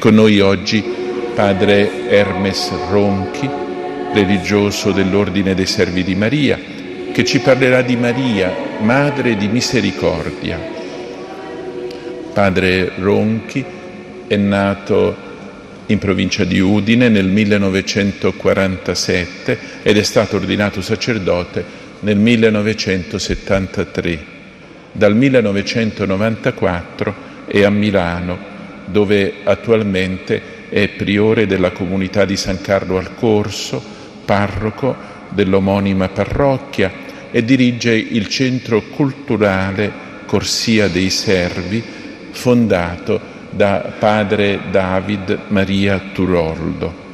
Con noi oggi padre Hermes Ronchi, religioso dell'Ordine dei Servi di Maria, che ci parlerà di Maria, Madre di Misericordia. Padre Ronchi è nato in provincia di Udine nel 1947 ed è stato ordinato sacerdote nel 1973. Dal 1994 è a Milano, dove attualmente è priore della comunità di San Carlo al Corso, parroco dell'omonima parrocchia e dirige il centro culturale Corsia dei Servi, fondato da padre David Maria Turoldo.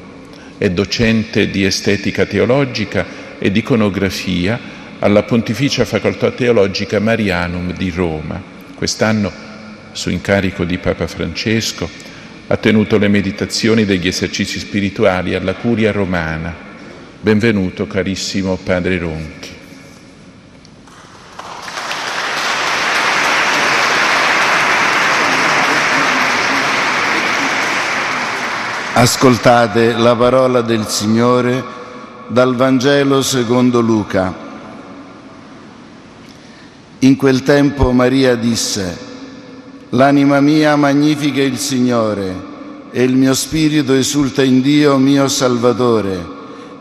È docente di estetica teologica ed iconografia alla Pontificia Facoltà Teologica Marianum di Roma. Quest'anno, su incarico di Papa Francesco, ha tenuto le meditazioni degli esercizi spirituali alla Curia Romana. Benvenuto carissimo Padre Ronchi. Ascoltate la parola del Signore dal Vangelo secondo Luca. In quel tempo Maria disse, L'anima mia magnifica il Signore e il mio spirito esulta in Dio mio Salvatore,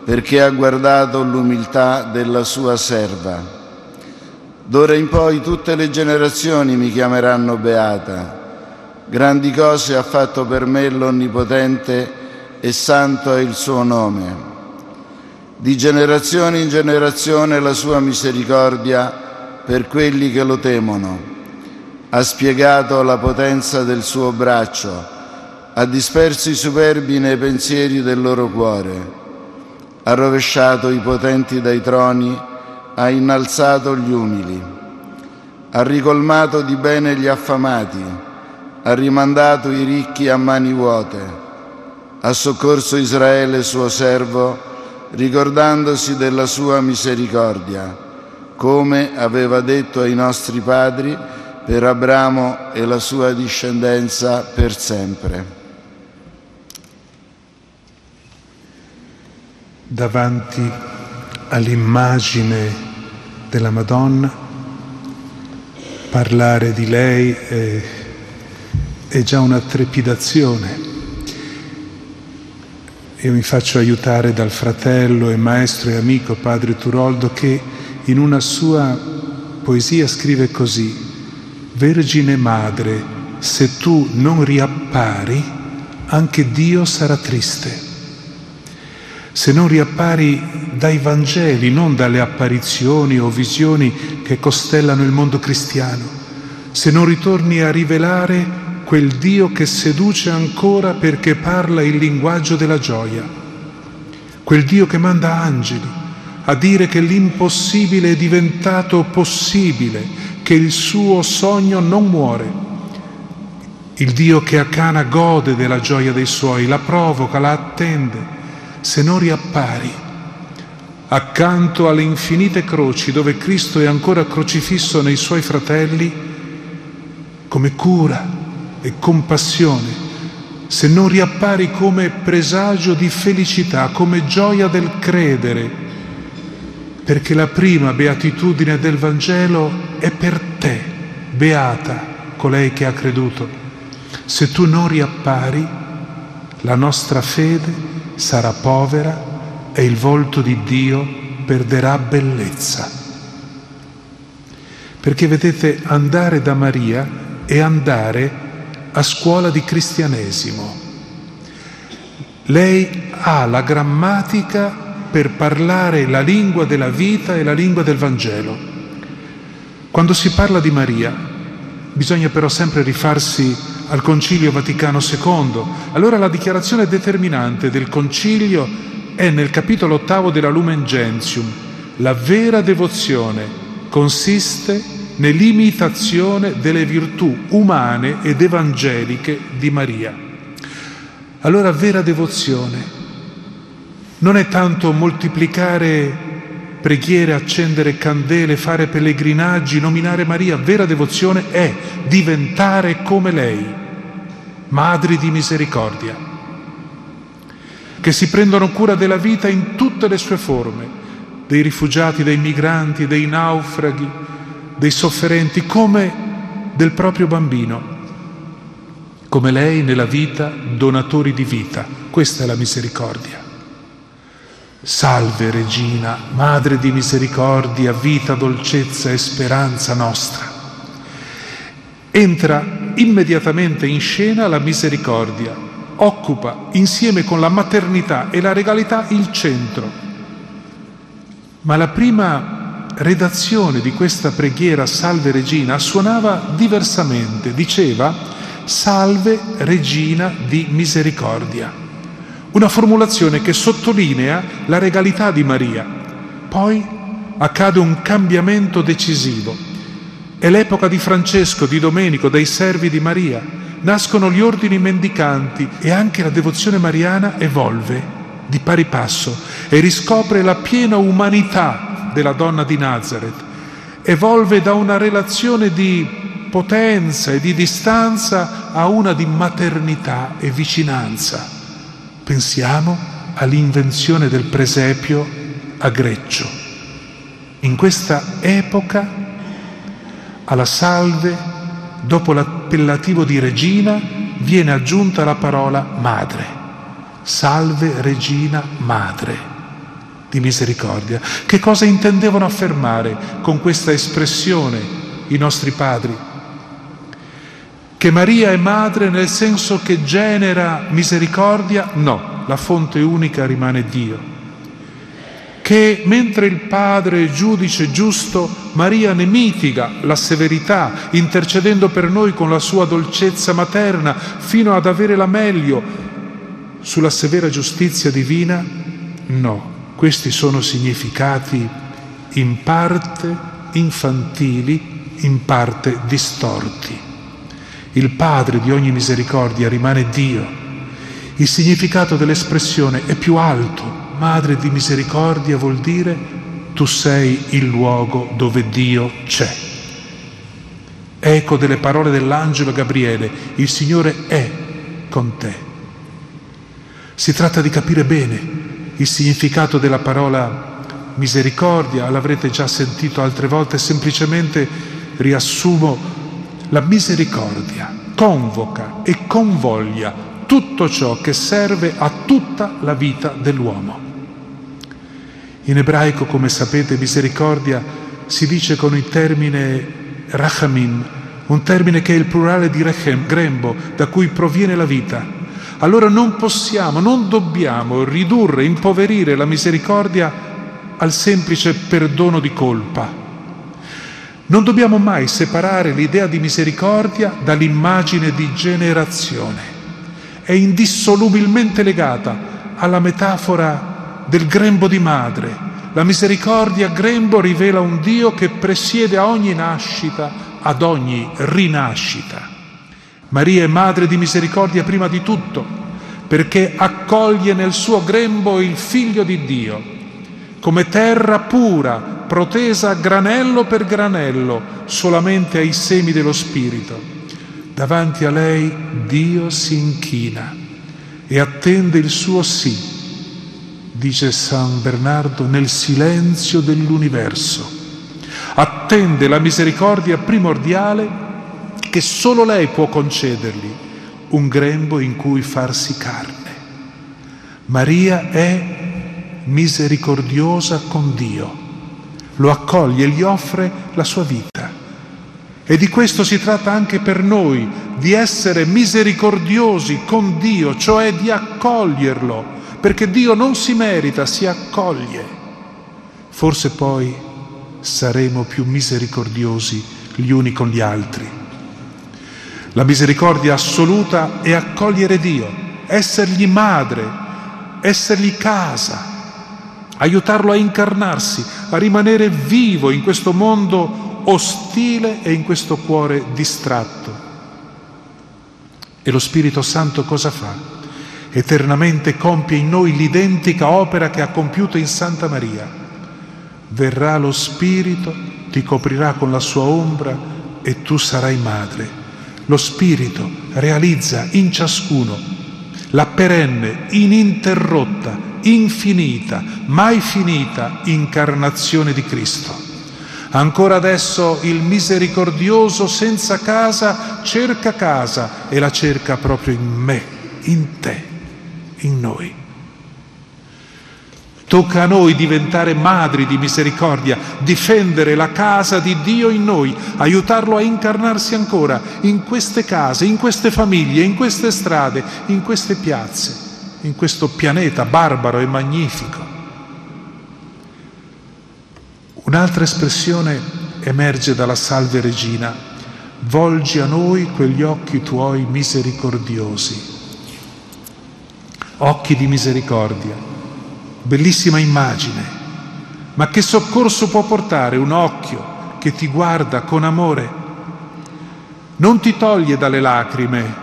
perché ha guardato l'umiltà della sua serva. D'ora in poi tutte le generazioni mi chiameranno beata Grandi cose ha fatto per me l'Onnipotente e santo è il suo nome. Di generazione in generazione la sua misericordia per quelli che lo temono. Ha spiegato la potenza del suo braccio, ha disperso i superbi nei pensieri del loro cuore, ha rovesciato i potenti dai troni, ha innalzato gli umili, ha ricolmato di bene gli affamati ha rimandato i ricchi a mani vuote, ha soccorso Israele suo servo, ricordandosi della sua misericordia, come aveva detto ai nostri padri per Abramo e la sua discendenza per sempre. Davanti all'immagine della Madonna, parlare di lei è è già una trepidazione. Io mi faccio aiutare dal fratello e maestro e amico padre Turoldo che in una sua poesia scrive così, Vergine Madre, se tu non riappari, anche Dio sarà triste. Se non riappari dai Vangeli, non dalle apparizioni o visioni che costellano il mondo cristiano, se non ritorni a rivelare quel Dio che seduce ancora perché parla il linguaggio della gioia, quel Dio che manda angeli a dire che l'impossibile è diventato possibile, che il suo sogno non muore. Il Dio che a Cana gode della gioia dei suoi, la provoca, la attende, se non riappari accanto alle infinite croci dove Cristo è ancora crocifisso nei suoi fratelli, come cura, e compassione, se non riappari come presagio di felicità, come gioia del credere, perché la prima beatitudine del Vangelo è per te, beata colei che ha creduto. Se tu non riappari, la nostra fede sarà povera e il volto di Dio perderà bellezza. Perché vedete, andare da Maria è andare a scuola di cristianesimo. Lei ha la grammatica per parlare la lingua della vita e la lingua del Vangelo. Quando si parla di Maria, bisogna però sempre rifarsi al Concilio Vaticano II. Allora la dichiarazione determinante del Concilio è nel capitolo ottavo della Lumen Gentium. La vera devozione consiste nell'imitazione delle virtù umane ed evangeliche di Maria. Allora vera devozione non è tanto moltiplicare preghiere, accendere candele, fare pellegrinaggi, nominare Maria, vera devozione è diventare come lei, madri di misericordia, che si prendono cura della vita in tutte le sue forme, dei rifugiati, dei migranti, dei naufraghi, dei sofferenti, come del proprio bambino, come lei nella vita, donatori di vita. Questa è la misericordia. Salve Regina, Madre di misericordia, vita, dolcezza e speranza nostra. Entra immediatamente in scena la misericordia, occupa insieme con la maternità e la regalità il centro. Ma la prima redazione di questa preghiera Salve Regina suonava diversamente, diceva Salve Regina di misericordia una formulazione che sottolinea la regalità di Maria. Poi accade un cambiamento decisivo. È l'epoca di Francesco, di Domenico, dei servi di Maria. Nascono gli ordini mendicanti e anche la devozione mariana evolve di pari passo e riscopre la piena umanità della donna di Nazareth. Evolve da una relazione di potenza e di distanza a una di maternità e vicinanza. Pensiamo all'invenzione del presepio a Greccio. In questa epoca, alla salve, dopo l'appellativo di regina, viene aggiunta la parola madre. Salve regina madre di misericordia. Che cosa intendevano affermare con questa espressione i nostri padri? Che Maria è madre nel senso che genera misericordia? No, la fonte unica rimane Dio. Che mentre il Padre è giudice giusto, Maria ne mitiga la severità, intercedendo per noi con la sua dolcezza materna, fino ad avere la meglio sulla severa giustizia divina? No, questi sono significati in parte infantili, in parte distorti. Il Padre di ogni misericordia rimane Dio. Il significato dell'espressione è più alto. Madre di misericordia vuol dire tu sei il luogo dove Dio c'è. Eco delle parole dell'angelo Gabriele, il Signore è con te. Si tratta di capire bene il significato della parola misericordia, l'avrete già sentito altre volte, semplicemente riassumo la misericordia convoca e convoglia tutto ciò che serve a tutta la vita dell'uomo. In ebraico, come sapete, misericordia si dice con il termine rachamim, un termine che è il plurale di rechem, grembo, da cui proviene la vita. Allora non possiamo, non dobbiamo ridurre, impoverire la misericordia al semplice perdono di colpa non dobbiamo mai separare l'idea di misericordia dall'immagine di generazione. È indissolubilmente legata alla metafora del grembo di madre. La misericordia grembo rivela un Dio che presiede a ogni nascita, ad ogni rinascita. Maria è madre di misericordia prima di tutto, perché accoglie nel suo grembo il figlio di Dio, come terra pura, protesa granello per granello solamente ai semi dello Spirito. Davanti a lei Dio si inchina e attende il suo sì, dice San Bernardo, nel silenzio dell'universo. Attende la misericordia primordiale che solo lei può concedergli, un grembo in cui farsi carne. Maria è misericordiosa con Dio lo accoglie gli offre la sua vita. E di questo si tratta anche per noi, di essere misericordiosi con Dio, cioè di accoglierlo, perché Dio non si merita, si accoglie. Forse poi saremo più misericordiosi gli uni con gli altri. La misericordia assoluta è accogliere Dio, essergli madre, essergli casa, aiutarlo a incarnarsi, a rimanere vivo in questo mondo ostile e in questo cuore distratto. E lo Spirito Santo cosa fa? Eternamente compie in noi l'identica opera che ha compiuto in Santa Maria. Verrà lo Spirito, ti coprirà con la sua ombra e tu sarai madre. Lo Spirito realizza in ciascuno la perenne, ininterrotta, infinita, mai finita incarnazione di Cristo. Ancora adesso il misericordioso senza casa cerca casa e la cerca proprio in me, in te, in noi. Tocca a noi diventare madri di misericordia, difendere la casa di Dio in noi, aiutarlo a incarnarsi ancora in queste case, in queste famiglie, in queste strade, in queste piazze, in questo pianeta barbaro e magnifico. Un'altra espressione emerge dalla Salve Regina, volgi a noi quegli occhi tuoi misericordiosi, occhi di misericordia Bellissima immagine. Ma che soccorso può portare un occhio che ti guarda con amore? Non ti toglie dalle lacrime,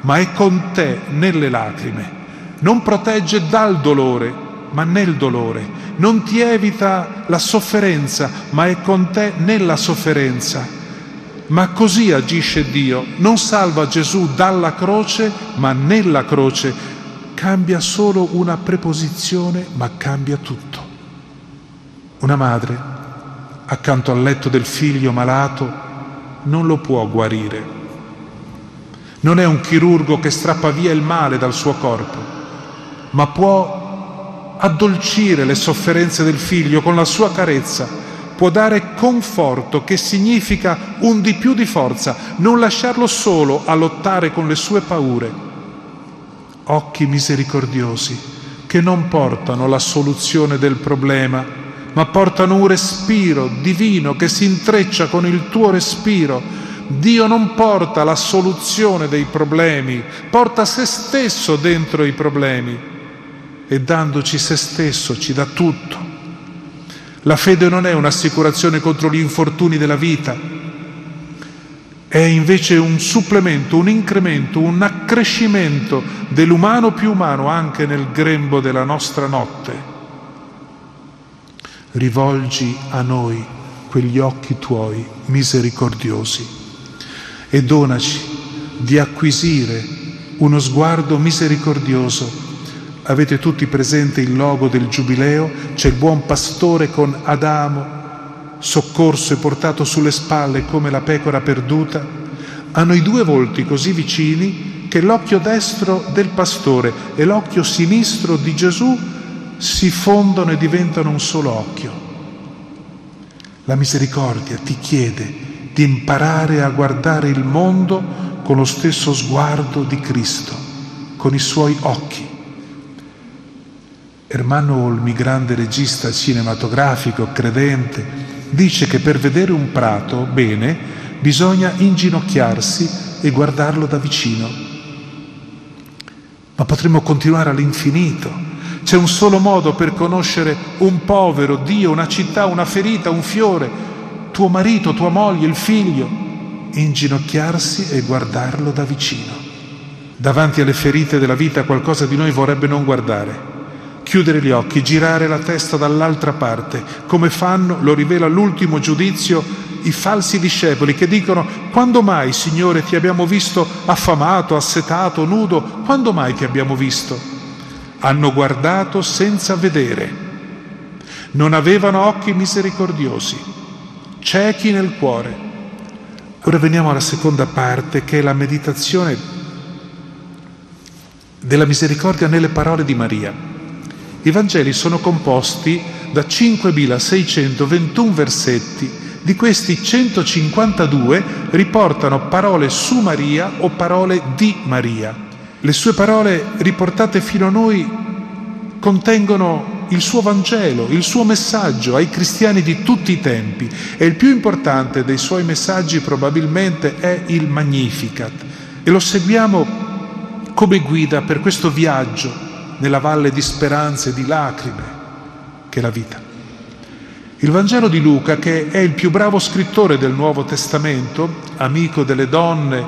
ma è con te nelle lacrime. Non protegge dal dolore, ma nel dolore. Non ti evita la sofferenza, ma è con te nella sofferenza. Ma così agisce Dio. Non salva Gesù dalla croce, ma nella croce cambia solo una preposizione, ma cambia tutto. Una madre, accanto al letto del figlio malato, non lo può guarire. Non è un chirurgo che strappa via il male dal suo corpo, ma può addolcire le sofferenze del figlio con la sua carezza, può dare conforto che significa un di più di forza, non lasciarlo solo a lottare con le sue paure occhi misericordiosi che non portano la soluzione del problema, ma portano un respiro divino che si intreccia con il tuo respiro. Dio non porta la soluzione dei problemi, porta se stesso dentro i problemi e dandoci se stesso ci dà tutto. La fede non è un'assicurazione contro gli infortuni della vita, è invece un supplemento, un incremento, un accrescimento dell'umano più umano anche nel grembo della nostra notte. Rivolgi a noi quegli occhi tuoi misericordiosi e donaci di acquisire uno sguardo misericordioso. Avete tutti presente il logo del Giubileo? C'è il buon pastore con Adamo soccorso e portato sulle spalle come la pecora perduta, hanno i due volti così vicini che l'occhio destro del pastore e l'occhio sinistro di Gesù si fondono e diventano un solo occhio. La misericordia ti chiede di imparare a guardare il mondo con lo stesso sguardo di Cristo, con i suoi occhi. Ermanno Olmi, grande regista cinematografico, credente, dice che per vedere un prato bene bisogna inginocchiarsi e guardarlo da vicino. Ma potremmo continuare all'infinito. C'è un solo modo per conoscere un povero, Dio, una città, una ferita, un fiore, tuo marito, tua moglie, il figlio. Inginocchiarsi e guardarlo da vicino. Davanti alle ferite della vita qualcosa di noi vorrebbe non guardare chiudere gli occhi, girare la testa dall'altra parte, come fanno, lo rivela l'ultimo giudizio, i falsi discepoli che dicono quando mai, Signore, ti abbiamo visto affamato, assetato, nudo? Quando mai ti abbiamo visto? Hanno guardato senza vedere. Non avevano occhi misericordiosi, ciechi nel cuore. Ora veniamo alla seconda parte che è la meditazione della misericordia nelle parole di Maria. I Vangeli sono composti da 5.621 versetti, di questi 152 riportano parole su Maria o parole di Maria. Le sue parole riportate fino a noi contengono il suo Vangelo, il suo messaggio ai cristiani di tutti i tempi. E il più importante dei suoi messaggi probabilmente è il Magnificat. E lo seguiamo come guida per questo viaggio nella valle di speranze e di lacrime che è la vita. Il Vangelo di Luca, che è il più bravo scrittore del Nuovo Testamento, amico delle donne,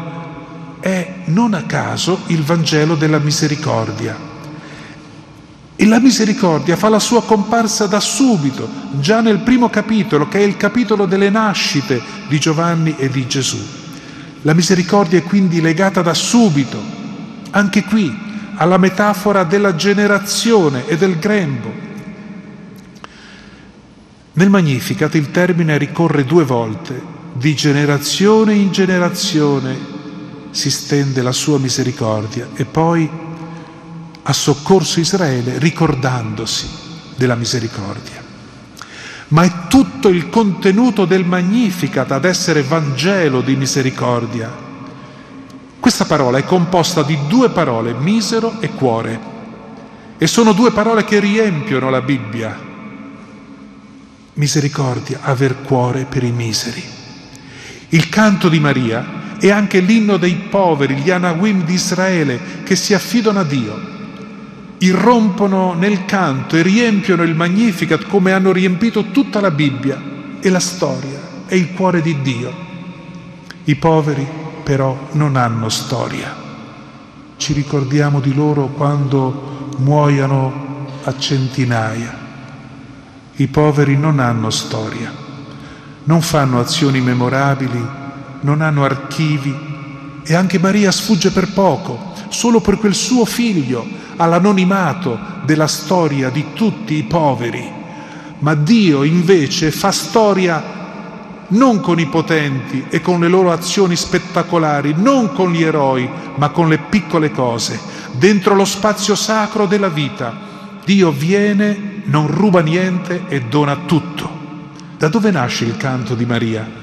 è non a caso il Vangelo della misericordia. E la misericordia fa la sua comparsa da subito, già nel primo capitolo, che è il capitolo delle nascite di Giovanni e di Gesù. La misericordia è quindi legata da subito, anche qui, alla metafora della generazione e del grembo. Nel Magnificat il termine ricorre due volte, di generazione in generazione si stende la sua misericordia e poi ha soccorso Israele ricordandosi della misericordia ma è tutto il contenuto del Magnificat ad essere Vangelo di misericordia. Questa parola è composta di due parole, misero e cuore, e sono due parole che riempiono la Bibbia. Misericordia, aver cuore per i miseri. Il canto di Maria è anche l'inno dei poveri, gli Anawim di Israele che si affidano a Dio irrompono nel canto e riempiono il Magnificat come hanno riempito tutta la Bibbia e la storia e il cuore di Dio. I poveri però non hanno storia. Ci ricordiamo di loro quando muoiono a centinaia. I poveri non hanno storia, non fanno azioni memorabili, non hanno archivi e anche Maria sfugge per poco, solo per quel suo figlio all'anonimato della storia di tutti i poveri, ma Dio invece fa storia non con i potenti e con le loro azioni spettacolari, non con gli eroi, ma con le piccole cose, dentro lo spazio sacro della vita. Dio viene, non ruba niente e dona tutto. Da dove nasce il canto di Maria?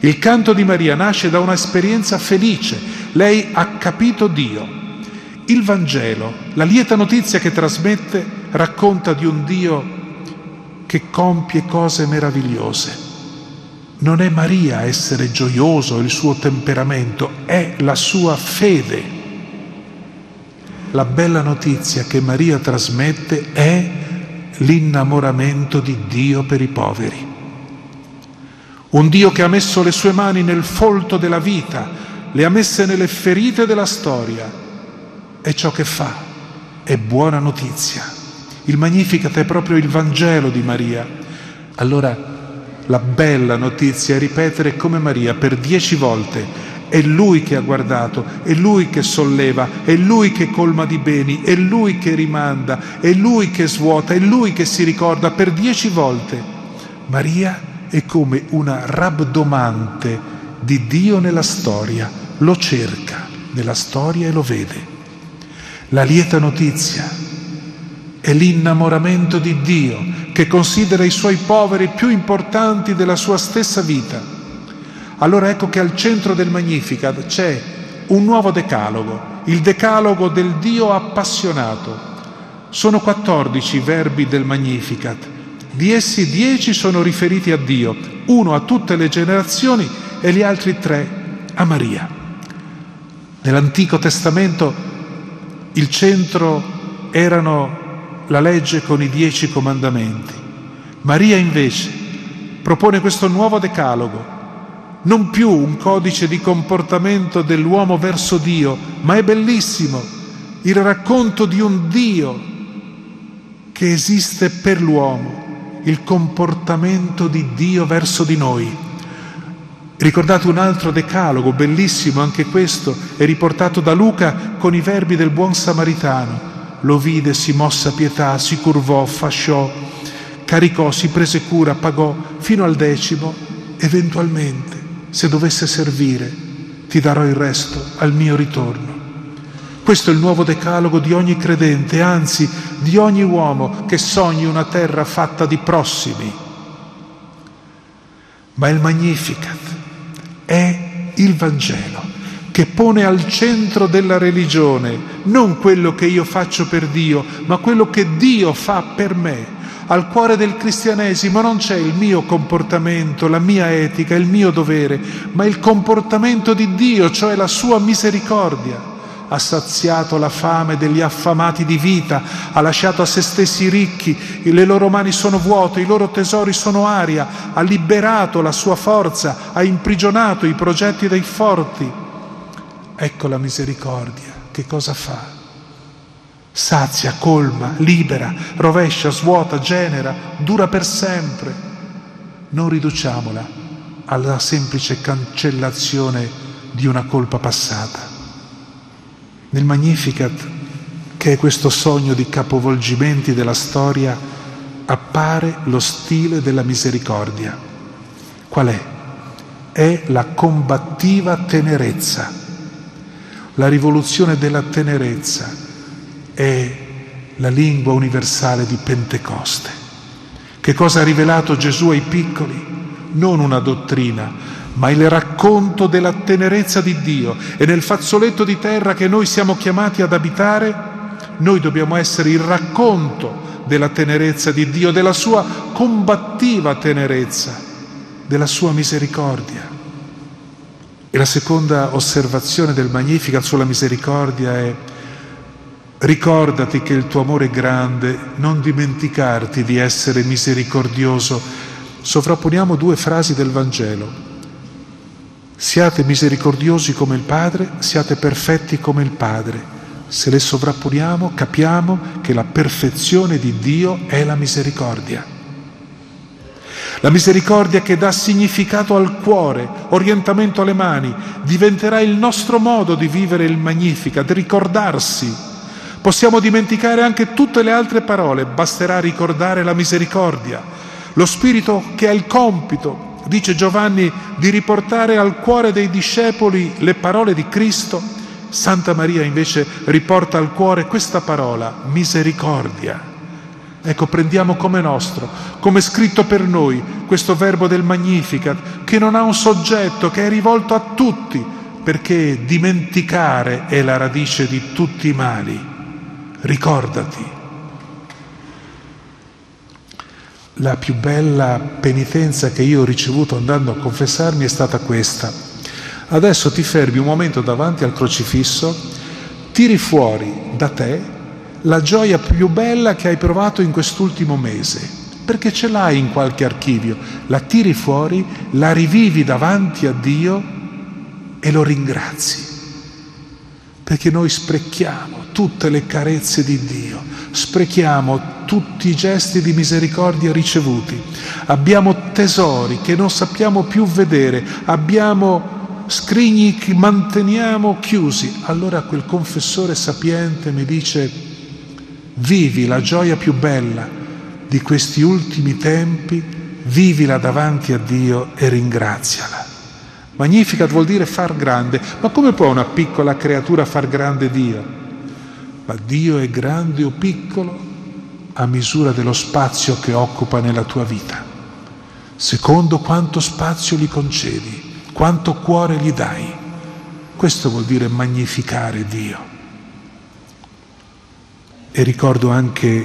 Il canto di Maria nasce da un'esperienza felice. Lei ha capito Dio. Il Vangelo, la lieta notizia che trasmette, racconta di un Dio che compie cose meravigliose. Non è Maria essere gioioso, il suo temperamento, è la sua fede. La bella notizia che Maria trasmette è l'innamoramento di Dio per i poveri. Un Dio che ha messo le sue mani nel folto della vita, le ha messe nelle ferite della storia è ciò che fa, è buona notizia. Il Magnificat è proprio il Vangelo di Maria. Allora la bella notizia è ripetere come Maria per dieci volte è Lui che ha guardato, è Lui che solleva, è Lui che colma di beni, è Lui che rimanda, è Lui che svuota, è Lui che si ricorda per dieci volte. Maria è come una rabdomante di Dio nella storia, lo cerca nella storia e lo vede. La lieta notizia è l'innamoramento di Dio che considera i suoi poveri più importanti della sua stessa vita. Allora ecco che al centro del Magnificat c'è un nuovo decalogo, il decalogo del Dio appassionato. Sono 14 i verbi del Magnificat. Di essi dieci sono riferiti a Dio, uno a tutte le generazioni e gli altri tre a Maria. Nell'Antico Testamento il centro erano la legge con i dieci comandamenti. Maria invece propone questo nuovo decalogo, non più un codice di comportamento dell'uomo verso Dio, ma è bellissimo il racconto di un Dio che esiste per l'uomo, il comportamento di Dio verso di noi. Ricordate un altro decalogo, bellissimo anche questo, è riportato da Luca con i verbi del buon samaritano. Lo vide, si mossa pietà, si curvò, fasciò, caricò, si prese cura, pagò fino al decimo, eventualmente, se dovesse servire, ti darò il resto al mio ritorno. Questo è il nuovo decalogo di ogni credente, anzi di ogni uomo che sogni una terra fatta di prossimi. Ma il Magnificat è il Vangelo che pone al centro della religione non quello che io faccio per Dio, ma quello che Dio fa per me. Al cuore del cristianesimo non c'è il mio comportamento, la mia etica, il mio dovere, ma il comportamento di Dio, cioè la sua misericordia ha saziato la fame degli affamati di vita, ha lasciato a se stessi i ricchi, le loro mani sono vuote, i loro tesori sono aria, ha liberato la sua forza, ha imprigionato i progetti dei forti. Ecco la misericordia, che cosa fa? Sazia, colma, libera, rovescia, svuota, genera, dura per sempre. Non riduciamola alla semplice cancellazione di una colpa passata. Nel Magnificat, che è questo sogno di capovolgimenti della storia, appare lo stile della misericordia. Qual è? È la combattiva tenerezza. La rivoluzione della tenerezza è la lingua universale di Pentecoste. Che cosa ha rivelato Gesù ai piccoli? Non una dottrina, ma il racconto della tenerezza di Dio. E nel fazzoletto di terra che noi siamo chiamati ad abitare, noi dobbiamo essere il racconto della tenerezza di Dio, della sua combattiva tenerezza, della sua misericordia. E la seconda osservazione del Magnificat sulla misericordia è Ricordati che il tuo amore è grande, non dimenticarti di essere misericordioso. Sovrapponiamo due frasi del Vangelo. Siate misericordiosi come il Padre, siate perfetti come il Padre. Se le sovrapponiamo capiamo che la perfezione di Dio è la misericordia. La misericordia che dà significato al cuore, orientamento alle mani, diventerà il nostro modo di vivere il Magnificat, ricordarsi Possiamo dimenticare anche tutte le altre parole, basterà ricordare la misericordia, lo Spirito che ha il compito, dice Giovanni, di riportare al cuore dei discepoli le parole di Cristo. Santa Maria invece riporta al cuore questa parola, misericordia. Ecco, prendiamo come nostro, come scritto per noi, questo verbo del Magnificat, che non ha un soggetto, che è rivolto a tutti, perché dimenticare è la radice di tutti i mali ricordati. La più bella penitenza che io ho ricevuto andando a confessarmi è stata questa. Adesso ti fermi un momento davanti al crocifisso, tiri fuori da te la gioia più bella che hai provato in quest'ultimo mese, perché ce l'hai in qualche archivio, la tiri fuori, la rivivi davanti a Dio e lo ringrazi, perché noi sprechiamo tutte le carezze di Dio, sprechiamo tutti i gesti di misericordia ricevuti, abbiamo tesori che non sappiamo più vedere, abbiamo scrigni che manteniamo chiusi. Allora quel confessore sapiente mi dice, vivi la gioia più bella di questi ultimi tempi, vivila davanti a Dio e ringraziala. Magnificat vuol dire far grande, ma come può una piccola creatura far grande Dio? ma Dio è grande o piccolo a misura dello spazio che occupa nella tua vita, secondo quanto spazio gli concedi, quanto cuore gli dai. Questo vuol dire magnificare Dio. E ricordo anche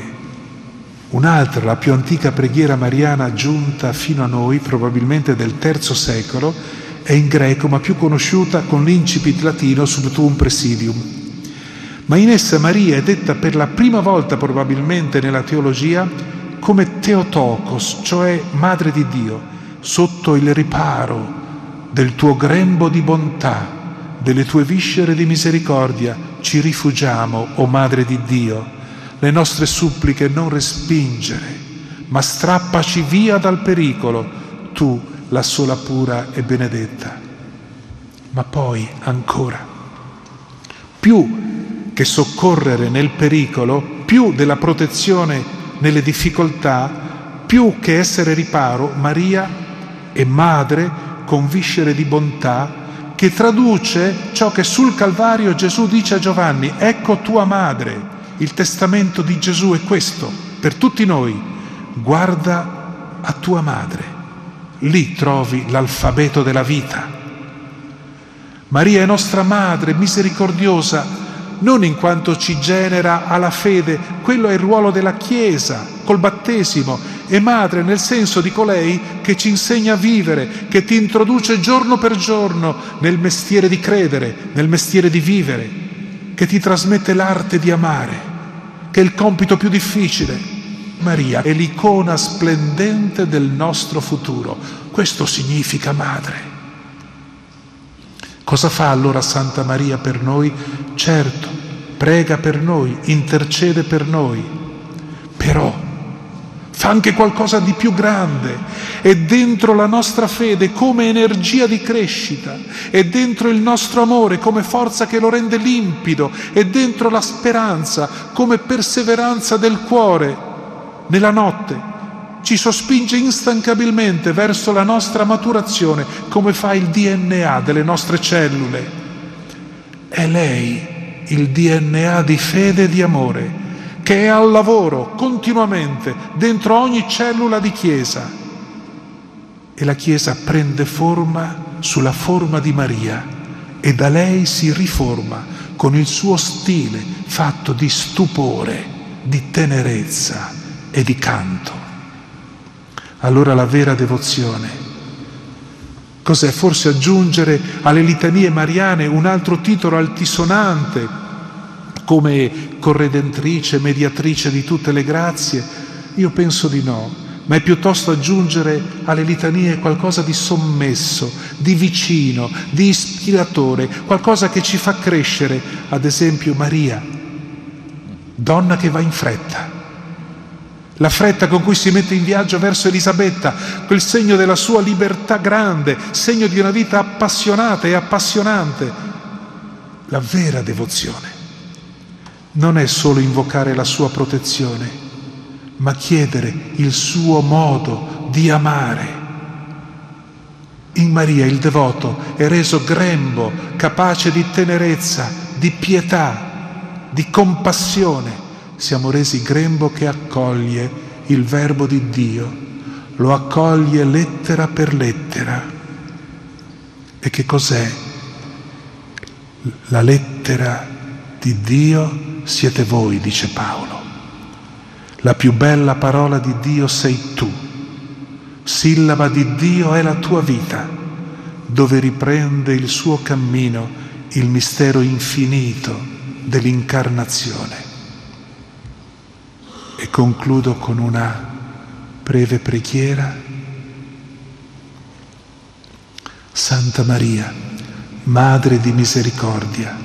un'altra, la più antica preghiera mariana giunta fino a noi, probabilmente del III secolo, è in greco ma più conosciuta con l'incipit latino sub tuum presidium, ma in essa Maria è detta per la prima volta probabilmente nella teologia come Teotokos, cioè Madre di Dio, sotto il riparo del tuo grembo di bontà, delle tue viscere di misericordia, ci rifugiamo, o oh Madre di Dio, le nostre suppliche non respingere, ma strappaci via dal pericolo, tu, la sola pura e benedetta. Ma poi ancora, più che soccorrere nel pericolo, più della protezione nelle difficoltà, più che essere riparo, Maria è madre con viscere di bontà che traduce ciò che sul Calvario Gesù dice a Giovanni, ecco tua madre. Il testamento di Gesù è questo, per tutti noi, guarda a tua madre, lì trovi l'alfabeto della vita. Maria è nostra madre misericordiosa, non in quanto ci genera alla fede, quello è il ruolo della Chiesa col battesimo, e madre nel senso di colei che ci insegna a vivere, che ti introduce giorno per giorno nel mestiere di credere, nel mestiere di vivere, che ti trasmette l'arte di amare, che è il compito più difficile. Maria è l'icona splendente del nostro futuro. Questo significa madre. Cosa fa allora Santa Maria per noi? Certo, prega per noi, intercede per noi, però fa anche qualcosa di più grande, è dentro la nostra fede come energia di crescita, è dentro il nostro amore come forza che lo rende limpido, è dentro la speranza come perseveranza del cuore nella notte. Ci sospinge instancabilmente verso la nostra maturazione come fa il DNA delle nostre cellule. È lei il DNA di fede e di amore che è al lavoro continuamente dentro ogni cellula di Chiesa. E la Chiesa prende forma sulla forma di Maria e da lei si riforma con il suo stile fatto di stupore, di tenerezza e di canto. Allora la vera devozione Cos'è? Forse aggiungere alle litanie mariane un altro titolo altisonante come corredentrice, mediatrice di tutte le grazie? Io penso di no, ma è piuttosto aggiungere alle litanie qualcosa di sommesso, di vicino, di ispiratore, qualcosa che ci fa crescere, ad esempio Maria, donna che va in fretta. La fretta con cui si mette in viaggio verso Elisabetta, quel segno della sua libertà grande, segno di una vita appassionata e appassionante, la vera devozione non è solo invocare la sua protezione, ma chiedere il suo modo di amare. In Maria il devoto è reso grembo, capace di tenerezza, di pietà, di compassione. Siamo resi grembo che accoglie il verbo di Dio, lo accoglie lettera per lettera. E che cos'è la lettera di Dio? Siete voi, dice Paolo. La più bella parola di Dio sei tu. Sillaba di Dio è la tua vita, dove riprende il suo cammino il mistero infinito dell'incarnazione. E concludo con una breve preghiera. Santa Maria, Madre di misericordia,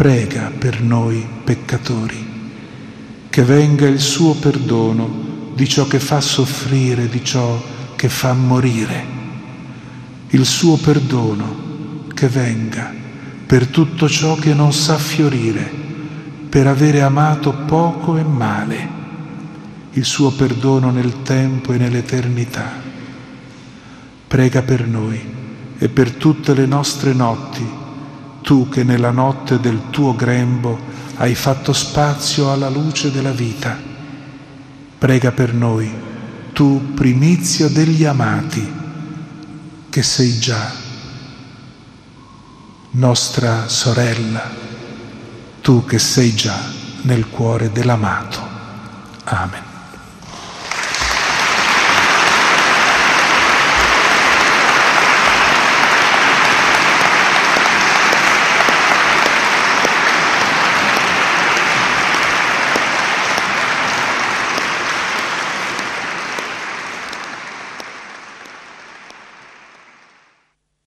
prega per noi peccatori, che venga il suo perdono di ciò che fa soffrire, di ciò che fa morire, il suo perdono che venga per tutto ciò che non sa fiorire, per avere amato poco e male, il suo perdono nel tempo e nell'eternità. Prega per noi e per tutte le nostre notti tu che nella notte del tuo grembo hai fatto spazio alla luce della vita. Prega per noi, tu primizio degli amati, che sei già nostra sorella, tu che sei già nel cuore dell'amato. Amen.